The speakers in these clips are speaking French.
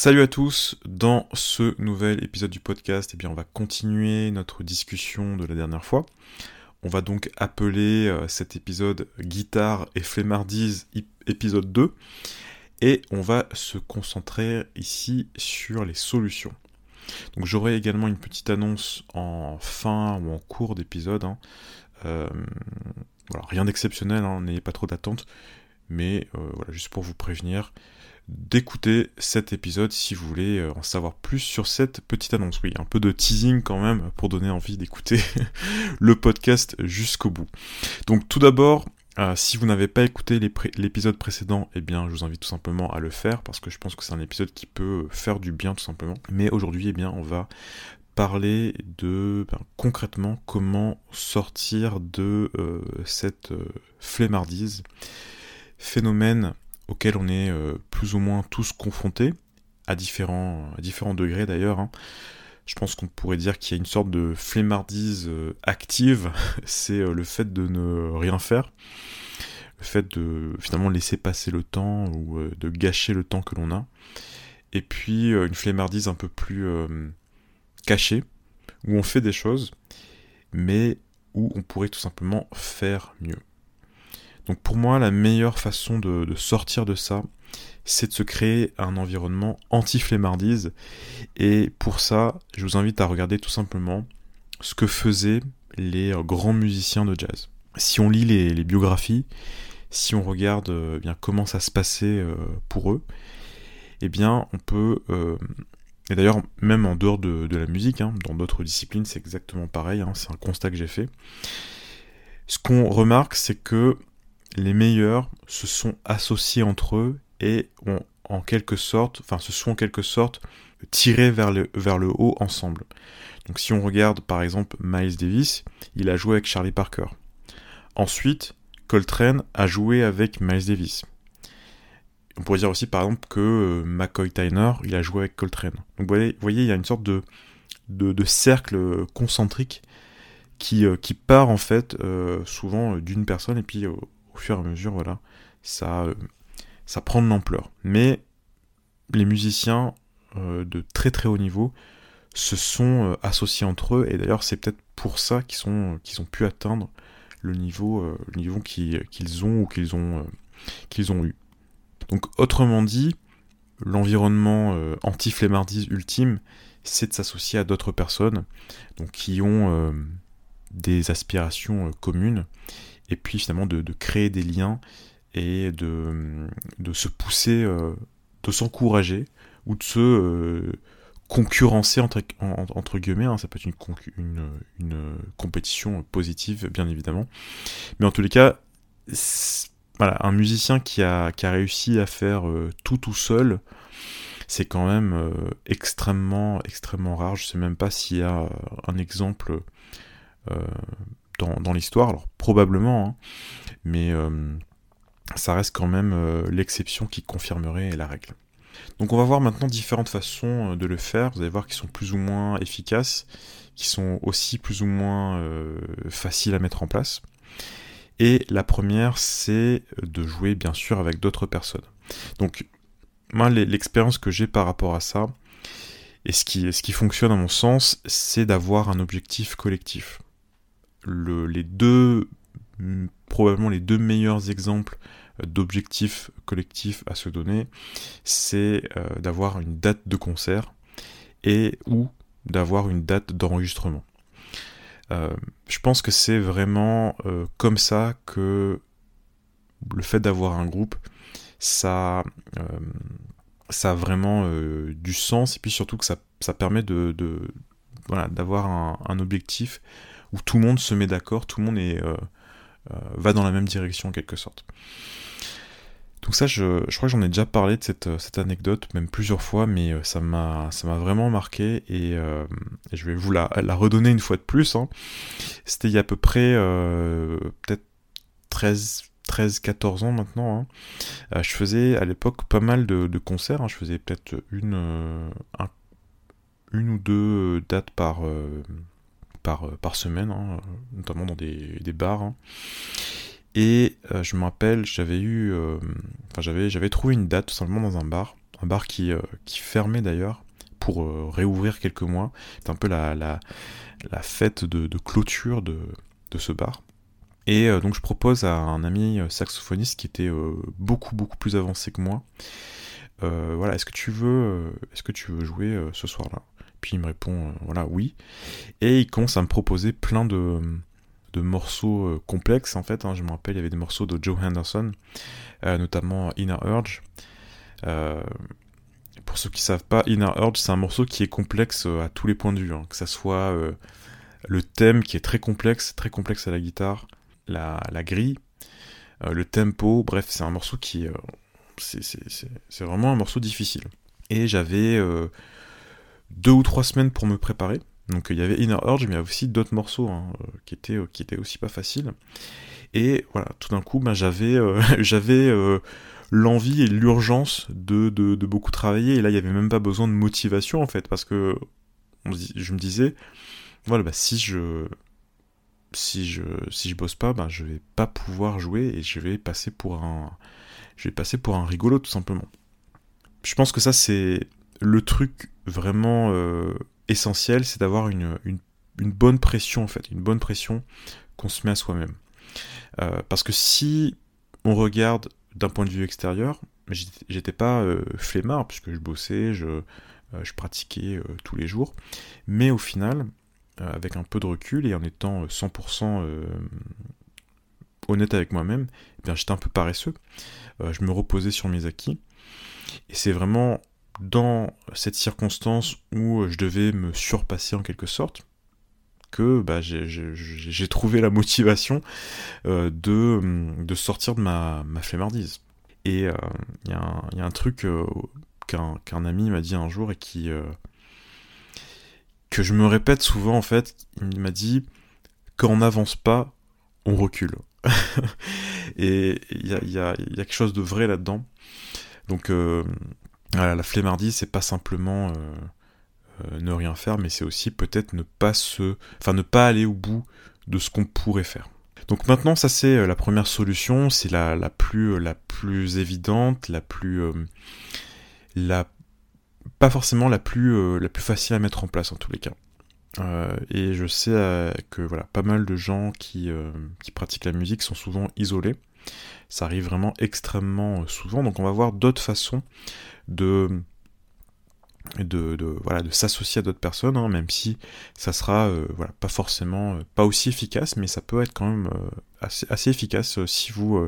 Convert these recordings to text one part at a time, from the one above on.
Salut à tous, dans ce nouvel épisode du podcast, eh bien, on va continuer notre discussion de la dernière fois. On va donc appeler euh, cet épisode Guitare et Flemmardise épisode 2 et on va se concentrer ici sur les solutions. Donc j'aurai également une petite annonce en fin ou en cours d'épisode. Hein. Euh, rien d'exceptionnel, hein, n'ayez pas trop d'attente, mais euh, voilà, juste pour vous prévenir d'écouter cet épisode si vous voulez euh, en savoir plus sur cette petite annonce. Oui, un peu de teasing quand même pour donner envie d'écouter le podcast jusqu'au bout. Donc tout d'abord, si vous n'avez pas écouté l'épisode précédent, eh bien je vous invite tout simplement à le faire parce que je pense que c'est un épisode qui peut faire du bien tout simplement. Mais aujourd'hui, eh bien on va parler de ben, concrètement comment sortir de euh, cette euh, flemmardise, phénomène auquel on est euh, plus ou moins tous confrontés, à différents, degrés d'ailleurs. Hein. Je pense qu'on pourrait dire qu'il y a une sorte de flemmardise active, c'est le fait de ne rien faire, le fait de finalement laisser passer le temps ou de gâcher le temps que l'on a. Et puis une flemmardise un peu plus caché, où on fait des choses, mais où on pourrait tout simplement faire mieux. Donc pour moi, la meilleure façon de, sortir de ça, c'est de se créer un environnement anti-flemmardise. Et pour ça, je vous invite à regarder tout simplement ce que faisaient les grands musiciens de jazz. Si on lit les, biographies, si on regarde euh, bien comment ça se passait euh, pour eux, eh bien on peut euh, et d'ailleurs, même en dehors de, la musique, hein, dans d'autres disciplines, c'est exactement pareil, hein, c'est un constat que j'ai fait. Ce qu'on remarque, c'est que les meilleurs se sont associés entre eux et ont en quelque sorte, enfin se sont en quelque sorte tirés vers le, haut ensemble. Donc si on regarde par exemple Miles Davis, il a joué avec Charlie Parker. Ensuite, Coltrane a joué avec Miles Davis. On pourrait dire aussi par exemple que euh, McCoy Tyner, il a joué avec Coltrane. Donc vous voyez, il y a une sorte de, cercle concentrique qui, euh, qui part en fait euh, souvent d'une personne et puis au fur et à mesure, voilà, ça, ça prend de l'ampleur. Mais les musiciens de très très haut niveau se sont associés entre eux et d'ailleurs c'est peut-être pour ça qu'ils sont qu'ils ont pu atteindre le niveau, qu'ils ont ou qu'ils ont, eu. Donc autrement dit, l'environnement euh, anti-flemmardise ultime, c'est de s'associer à d'autres personnes donc, qui ont euh, des aspirations euh, communes, et puis finalement de, créer des liens et de, de se pousser, de s'encourager ou de se concurrencer entre, entre guillemets, hein. ça peut être une, une, une, compétition positive bien évidemment, mais en tous les cas, voilà, un musicien qui a, qui a réussi à faire euh, tout tout seul, c'est quand même euh, extrêmement, extrêmement rare. Je sais même pas s'il y a euh, un exemple dans, l'histoire, alors probablement, hein. mais ça reste quand même l'exception qui confirmerait la règle. Donc on va voir maintenant différentes façons de le faire, vous allez voir qu'ils sont plus ou moins efficaces, qui sont aussi plus ou moins faciles à mettre en place. Et la première, c'est de jouer bien sûr avec d'autres personnes. Donc, moi, l'expérience que j'ai par rapport à ça, et qui, ce qui fonctionne à mon sens, c'est d'avoir un objectif collectif. Le, les deux, probablement les deux meilleurs exemples d'objectifs collectifs à se donner, c'est euh, d'avoir une date de concert et ou d'avoir une date d'enregistrement. Euh, je pense que c'est vraiment euh, comme ça que le fait d'avoir un groupe, ça, euh, a vraiment du sens et puis surtout que ça, permet de, d'avoir un, objectif où tout le monde se met d'accord, tout le monde est, va dans la même direction en quelque sorte. Donc ça, je, crois que j'en ai déjà parlé de cette, cette, anecdote, même plusieurs fois, mais euh, ça m'a vraiment marqué euh, et, je vais vous la, redonner une fois de plus. Hein. C'était il y a à peu près euh, peut-être 13, 13, 14 ans maintenant. Hein. je faisais à l'époque pas mal de, concerts. Hein. Je faisais peut-être une, une ou deux dates par, par, par semaine, notamment dans des, bars. Et euh, je me rappelle, j'avais eu, euh, enfin j'avais, j'avais trouvé une date tout simplement dans un bar un bar qui, qui fermait d'ailleurs pour réouvrir quelques mois. C'est un peu la, la, la fête de, clôture de, de, ce bar. Et donc je propose à un ami saxophoniste qui était beaucoup beaucoup plus avancé que moi. voilà, est-ce que tu veux, est-ce que tu veux jouer ce soir-là? Puis il me répond voilà oui, et il commence à me proposer plein de, de morceaux complexes en fait. Hein. Je me rappelle, il y avait des morceaux de Joe Henderson, notamment Inner Urge. pour ceux qui savent pas, Inner Urge, c'est un morceau qui est complexe à tous les points de vue, hein. que ça soit le thème qui est très complexe, très complexe à la guitare, la, grille, euh, le tempo, bref, c'est un morceau qui... Euh, c'est vraiment un morceau difficile. Et j'avais euh, deux ou trois semaines pour me préparer. Donc il y avait Inner Urge, mais il y avait aussi d'autres morceaux hein, qui, étaient, qui étaient aussi pas faciles. Et voilà, tout d'un coup, ben, j'avais j'avais l'envie et l'urgence de, de, de, beaucoup travailler. Et là, il n'y avait même pas besoin de motivation, en fait, parce que je me disais, voilà, bah, si je si je si je bosse pas, ben je vais pas pouvoir jouer et je vais passer pour un je vais passer pour un rigolo tout simplement. Je pense que ça c'est le truc vraiment euh, essentiel, c'est d'avoir une, bonne pression en fait, une bonne pression qu'on se met à soi-même. Euh, parce que si on regarde d'un point de vue extérieur, j'étais pas euh, flemmard puisque je bossais, je, je pratiquais tous les jours, mais au final, euh, avec un peu de recul et en étant 100% euh, euh, honnête avec moi-même, eh j'étais un peu paresseux. je me reposais sur mes acquis. Et c'est vraiment dans cette circonstance où je devais me surpasser en quelque sorte que bah, j'ai trouvé la motivation de, de, sortir de ma, ma flemmardise. Et il y, a un truc qu'un ami m'a dit un jour et qui, que je me répète souvent en fait. Il m'a dit quand on n'avance pas, on recule. et il y a, y, a, y a, quelque chose de vrai là-dedans. Donc euh, voilà, la flemmardise, c'est pas simplement euh, euh, ne rien faire, mais c'est aussi peut-être ne pas se, enfin ne pas aller au bout de ce qu'on pourrait faire. Donc maintenant, ça c'est la première solution, c'est la, plus évidente, la plus pas forcément la plus, euh, facile à mettre en place en tous les cas. Euh, et je sais euh, que voilà, pas mal de gens qui, pratiquent la musique sont souvent isolés. Ça arrive vraiment extrêmement souvent. Donc on va voir d'autres façons de, de, voilà, de s'associer à d'autres personnes, hein, même si ça sera voilà, pas forcément pas aussi efficace, mais ça peut être quand même assez, assez, efficace si vous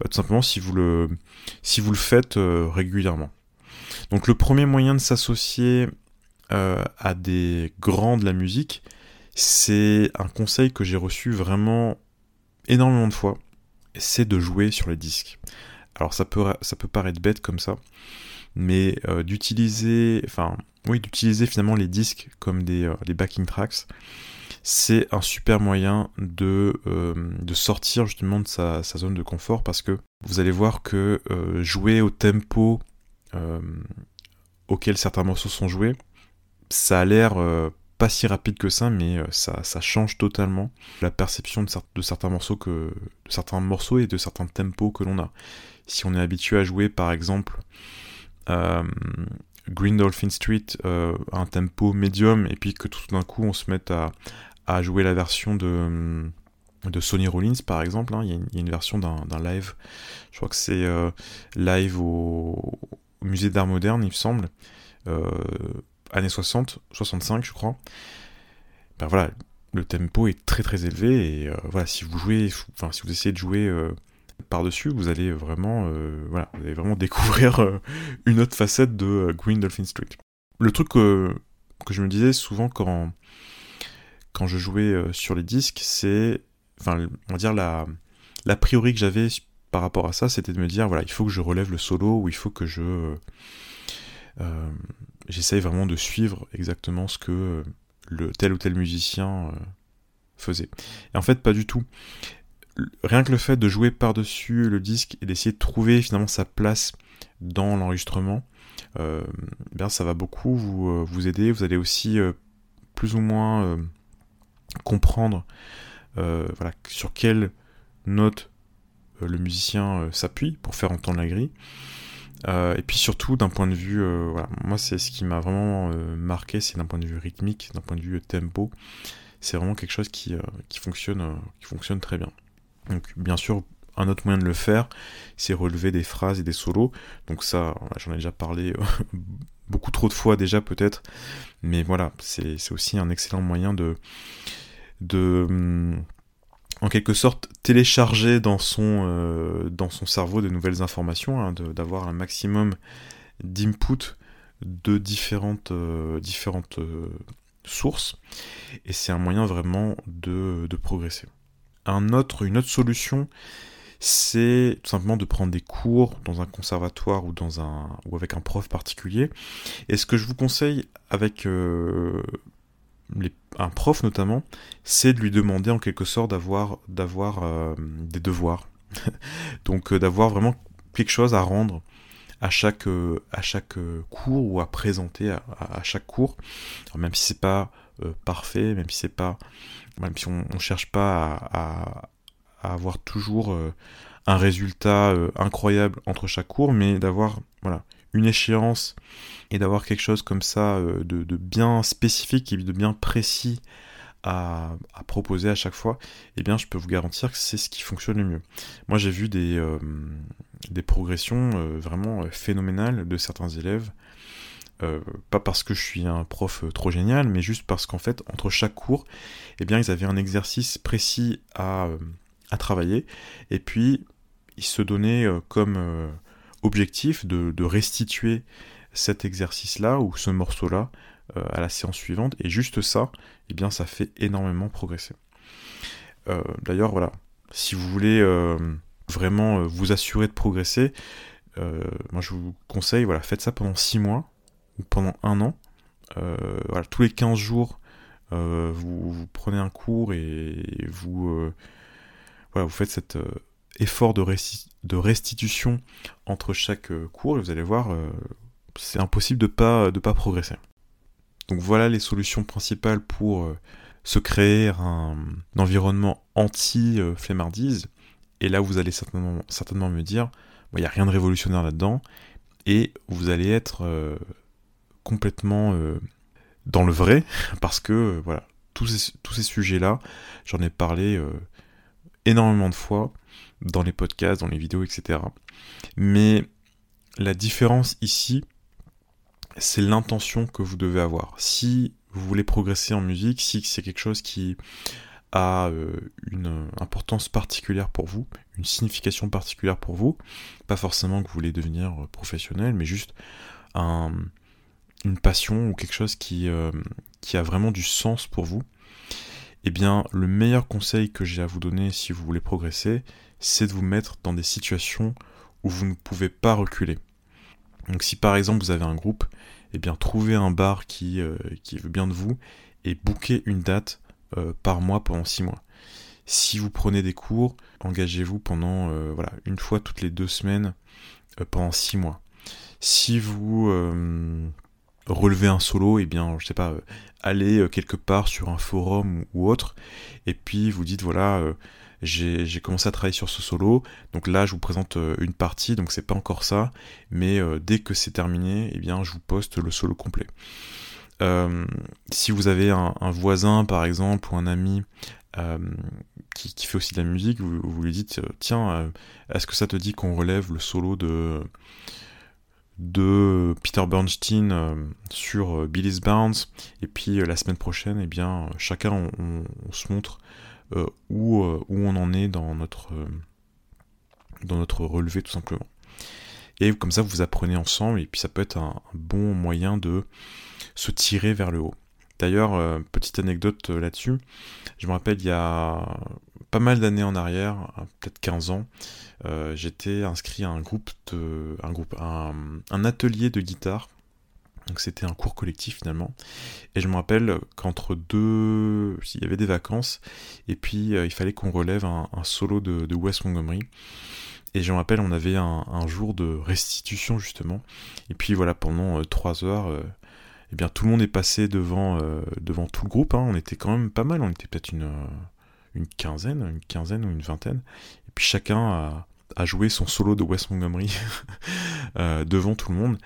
bah, tout simplement si vous le si vous le faites régulièrement. Donc le premier moyen de s'associer euh, à des grands de la musique, c'est un conseil que j'ai reçu vraiment énormément de fois, c'est de jouer sur les disques. Alors ça peut, ça peut paraître bête comme ça, mais euh, d'utiliser, enfin, oui, d'utiliser finalement les disques comme des, euh, backing tracks, c'est un super moyen de, de sortir justement de sa, zone de confort parce que vous allez voir que jouer au tempo euh, auquel certains morceaux sont joués, ça a l'air euh, pas si rapide que ça, mais euh, ça, ça change totalement la perception de, de, certains morceaux que de certains morceaux et de certains tempos que l'on a. Si on est habitué à jouer par exemple Green Dolphin Street à un tempo médium et puis que tout d'un coup on se mette à, jouer la version de de Sonny Rollins par exemple, hein. il, y a une, version d'un live, je crois que c'est live au, musée d'art moderne, il me semble, euh, années 60, 65 je crois. Ben voilà, le tempo est très très élevé et euh, voilà, si vous jouez, enfin si vous essayez de jouer euh, par-dessus, vous allez vraiment, voilà, vous allez vraiment découvrir une autre facette de Green Dolphin Street. Le truc que, je me disais souvent quand, je jouais sur les disques, c'est, enfin, on va dire la, l'a priori que j'avais par rapport à ça, c'était de me dire, voilà, il faut que je relève le solo, ou il faut que je... Euh, j'essaye vraiment de suivre exactement ce que le tel ou tel musicien euh, faisait. Et en fait, pas du tout. Rien que le fait de jouer par-dessus le disque et d'essayer de trouver finalement sa place dans l'enregistrement, euh, bien ça va beaucoup vous, vous aider. Vous allez aussi plus ou moins comprendre voilà, sur quelle note euh, le musicien euh, s'appuie pour faire entendre la grille. Et puis surtout d'un point de vue, voilà, moi c'est ce qui m'a vraiment marqué, c'est d'un point de vue rythmique, d'un point de vue tempo, c'est vraiment quelque chose qui, qui, fonctionne, qui fonctionne très bien. Donc bien sûr, un autre moyen de le faire, c'est relever des phrases et des solos. Donc ça, j'en ai déjà parlé beaucoup trop de fois déjà peut-être, mais voilà, c'est aussi un excellent moyen de, de hum, en quelque sorte télécharger dans son, euh, dans son cerveau de nouvelles informations, hein, d'avoir un maximum d'input de différentes, euh, différentes euh, sources, et c'est un moyen vraiment de, de progresser. Un autre, une autre solution, c'est tout simplement de prendre des cours dans un conservatoire ou, dans un, ou avec un prof particulier. Et ce que je vous conseille avec euh, un prof notamment, c'est de lui demander en quelque sorte d'avoir, euh, des devoirs. Donc euh, d'avoir vraiment quelque chose à rendre à chaque, chaque cours ou à présenter à, chaque cours. même si c'est pas parfait, même si c'est pas, même si on, ne cherche pas à, avoir toujours euh, un résultat euh, incroyable entre chaque cours, mais d'avoir voilà, une échéance et d'avoir quelque chose comme ça euh, de, bien spécifique et de bien précis à, proposer à chaque fois, eh bien je peux vous garantir que c'est ce qui fonctionne le mieux. Moi j'ai vu des, des progressions vraiment phénoménales de certains élèves. pas parce que je suis un prof trop génial, mais juste parce qu'en fait, entre chaque cours, eh bien, ils avaient un exercice précis à, travailler. Et puis, il se donnait euh, comme euh, objectif de, restituer cet exercice-là ou ce morceau-là euh, à la séance suivante. Et juste ça, eh bien, ça fait énormément progresser. D'ailleurs, voilà, si vous voulez vraiment vous assurer de progresser, moi je vous conseille, voilà, faites ça pendant 6 mois ou pendant un an. voilà, tous les 15 jours, vous, vous, prenez un cours et vous voilà, vous faites cet euh, effort de, restitution entre chaque euh, cours et vous allez voir, euh, c'est impossible de pas de pas progresser. Donc voilà les solutions principales pour se créer un, environnement anti-flemmardise. Et là, vous allez certainement, certainement me dire, il n'y a rien de révolutionnaire là-dedans, et vous allez être complètement dans le vrai, parce que voilà, tous ces, tous ces sujets-là, j'en ai parlé énormément de fois dans les podcasts, dans les vidéos, etc. Mais la différence ici, c'est l'intention que vous devez avoir. Si vous voulez progresser en musique, si c'est quelque chose qui a euh, une importance particulière pour vous, une signification particulière pour vous, pas forcément que vous voulez devenir professionnel, mais juste une passion ou quelque chose qui, euh, qui a vraiment du sens pour vous, eh bien, le meilleur conseil que j'ai à vous donner si vous voulez progresser, c'est de vous mettre dans des situations où vous ne pouvez pas reculer. Donc si par exemple vous avez un groupe, eh bien trouvez un bar qui, euh, veut bien de vous et booker une date euh, par mois pendant six mois. Si vous prenez des cours, engagez-vous pendant euh, voilà, une fois toutes les deux semaines pendant six mois. Si vous relever un solo, et eh bien, je sais pas, euh, quelque part sur un forum ou autre, et puis vous dites voilà, j'ai commencé à travailler sur ce solo, donc là je vous présente une partie, donc c'est pas encore ça, mais dès que c'est terminé, eh bien, je vous poste le solo complet. si vous avez un, voisin par exemple ou un ami qui, fait aussi de la musique, vous, lui dites tiens, est-ce que ça te dit qu'on relève le solo de de Peter Bernstein euh, sur euh, Billy's Bounce? Et puis euh, la semaine prochaine eh bien chacun on, se montre où, où, on en est dans notre dans notre relevé tout simplement. Et comme ça vous apprenez ensemble et puis ça peut être un, bon moyen de se tirer vers le haut. D'ailleurs petite anecdote là-dessus. Je me rappelle il y a pas mal d'années en arrière peut-être 15 ans euh, j'étais inscrit à un groupe, de, un, groupe un, atelier de guitare. Donc c'était un cours collectif finalement. Et je me rappelle qu'entre deux, il y avait des vacances, et puis euh, il fallait qu'on relève un, solo de, Wes Montgomery. Et je me rappelle, on avait un, jour de restitution justement. Et puis voilà, pendant euh, trois heures, eh bien tout le monde est passé devant, tout le groupe. Hein. On était quand même pas mal, on était peut-être une, quinzaine, une quinzaine ou une vingtaine. Et puis chacun a, à jouer son solo de Wes Montgomery devant tout le monde.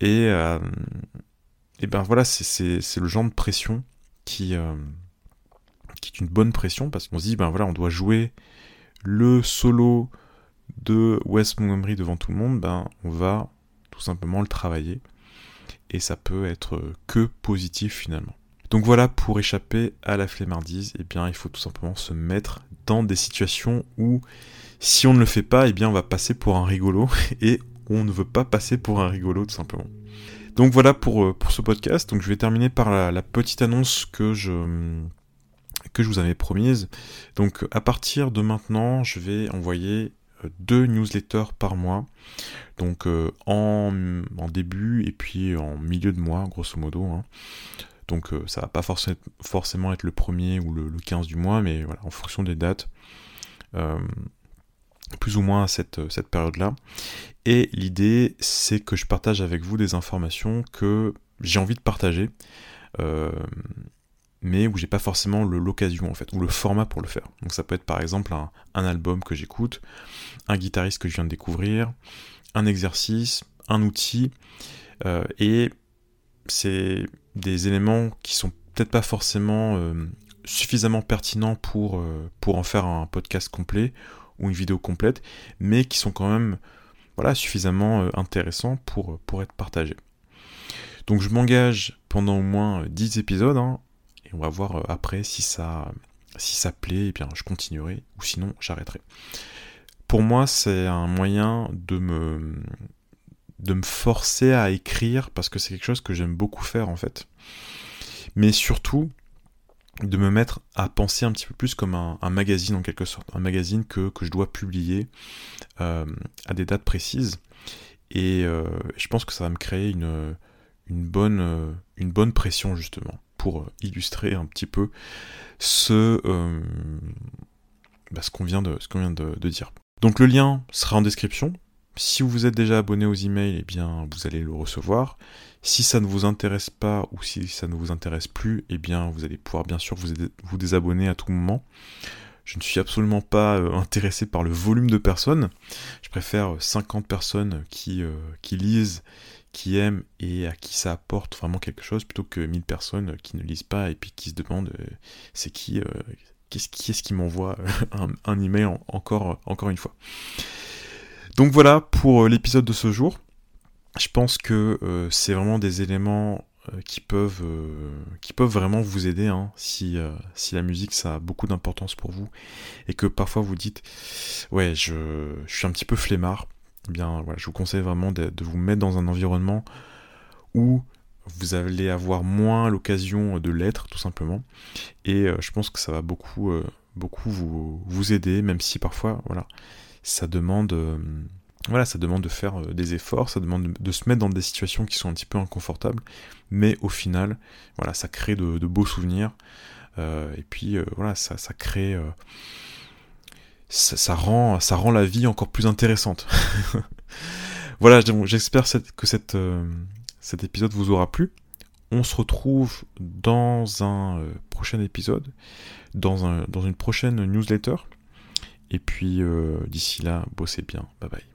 Et, et ben voilà, c'est le genre de pression qui, qui est une bonne pression parce qu'on se dit, ben voilà, on doit jouer le solo de Wes Montgomery devant tout le monde, ben on va tout simplement le travailler. Et ça peut être que positif finalement. Donc voilà, pour échapper à la flemmardise, eh bien il faut tout simplement se mettre dans des situations où si on ne le fait pas, eh bien on va passer pour un rigolo et on ne veut pas passer pour un rigolo tout simplement. Donc voilà pour, euh, ce podcast. Donc je vais terminer par la petite annonce que je, vous avais promise. Donc à partir de maintenant, je vais envoyer euh, deux newsletters par mois. Donc euh, en, début et puis en milieu de mois, grosso modo. Hein. Donc ça va pas forcément être le premier ou le, 15 du mois, mais voilà, en fonction des dates. Plus ou moins à cette, cette période-là. Et l'idée, c'est que je partage avec vous des informations que j'ai envie de partager mais où j'ai pas forcément l'occasion en fait, ou le format pour le faire. Donc ça peut être par exemple un, album que j'écoute, un guitariste que je viens de découvrir, un exercice, un outil, euh, et c'est des éléments qui sont peut-être pas forcément euh, suffisamment pertinents euh, pour en faire un podcast complet ou une vidéo complète, mais qui sont quand même voilà, suffisamment intéressants pour, pour être partagés. Donc je m'engage pendant au moins 10 épisodes, hein, on va voir euh, après si ça, si ça plaît, et eh bien je continuerai, ou sinon j'arrêterai. Pour moi, c'est un moyen de me, de me forcer à écrire, parce que c'est quelque chose que j'aime beaucoup faire en fait. Mais surtout, de me mettre à penser un petit peu plus comme un, magazine en quelque sorte, un magazine que, je dois publier euh, à des dates précises. Et euh, je pense que ça va me créer une, une, bonne, une bonne pression justement pour illustrer un petit peu ce, euh, bah, ce qu'on vient, de, ce qu'on vient de, dire. Donc le lien sera en description. Si vous êtes déjà abonné aux emails, eh bien vous allez le recevoir. Si ça ne vous intéresse pas ou si ça ne vous intéresse plus, eh bien vous allez pouvoir bien sûr vous, vous désabonner à tout moment. Je ne suis absolument pas euh, intéressé par le volume de personnes. Je préfère 50 personnes qui, euh, qui lisent qui aiment et à qui ça apporte vraiment quelque chose plutôt que 1000 personnes qui ne lisent pas et puis qui se demandent euh, c'est qui, euh, qu'est-ce qui est-ce qui m'envoie euh, un, email encore, encore une fois. Donc voilà pour l'épisode de ce jour. Je pense que c'est vraiment des éléments qui peuvent, qui peuvent vraiment vous aider hein, si, la musique ça a beaucoup d'importance pour vous. Et que parfois vous dites ouais je, suis un petit peu flemmard eh bien voilà, je vous conseille vraiment de, vous mettre dans un environnement où vous allez avoir moins l'occasion de l'être tout simplement. Et euh, je pense que ça va beaucoup euh, beaucoup vous, vous, aider même si parfois voilà ça demande euh, voilà ça demande de faire des efforts ça demande de, se mettre dans des situations qui sont un petit peu inconfortables mais au final voilà ça crée de, beaux souvenirs et puis voilà ça, crée ça, rend, ça la vie encore plus intéressante. voilà, j'espère que euh, cet épisode vous aura plu. On se retrouve dans un euh, prochain épisode, dans une prochaine newsletter. Et puis euh, d'ici là, bossez bien. Bye bye.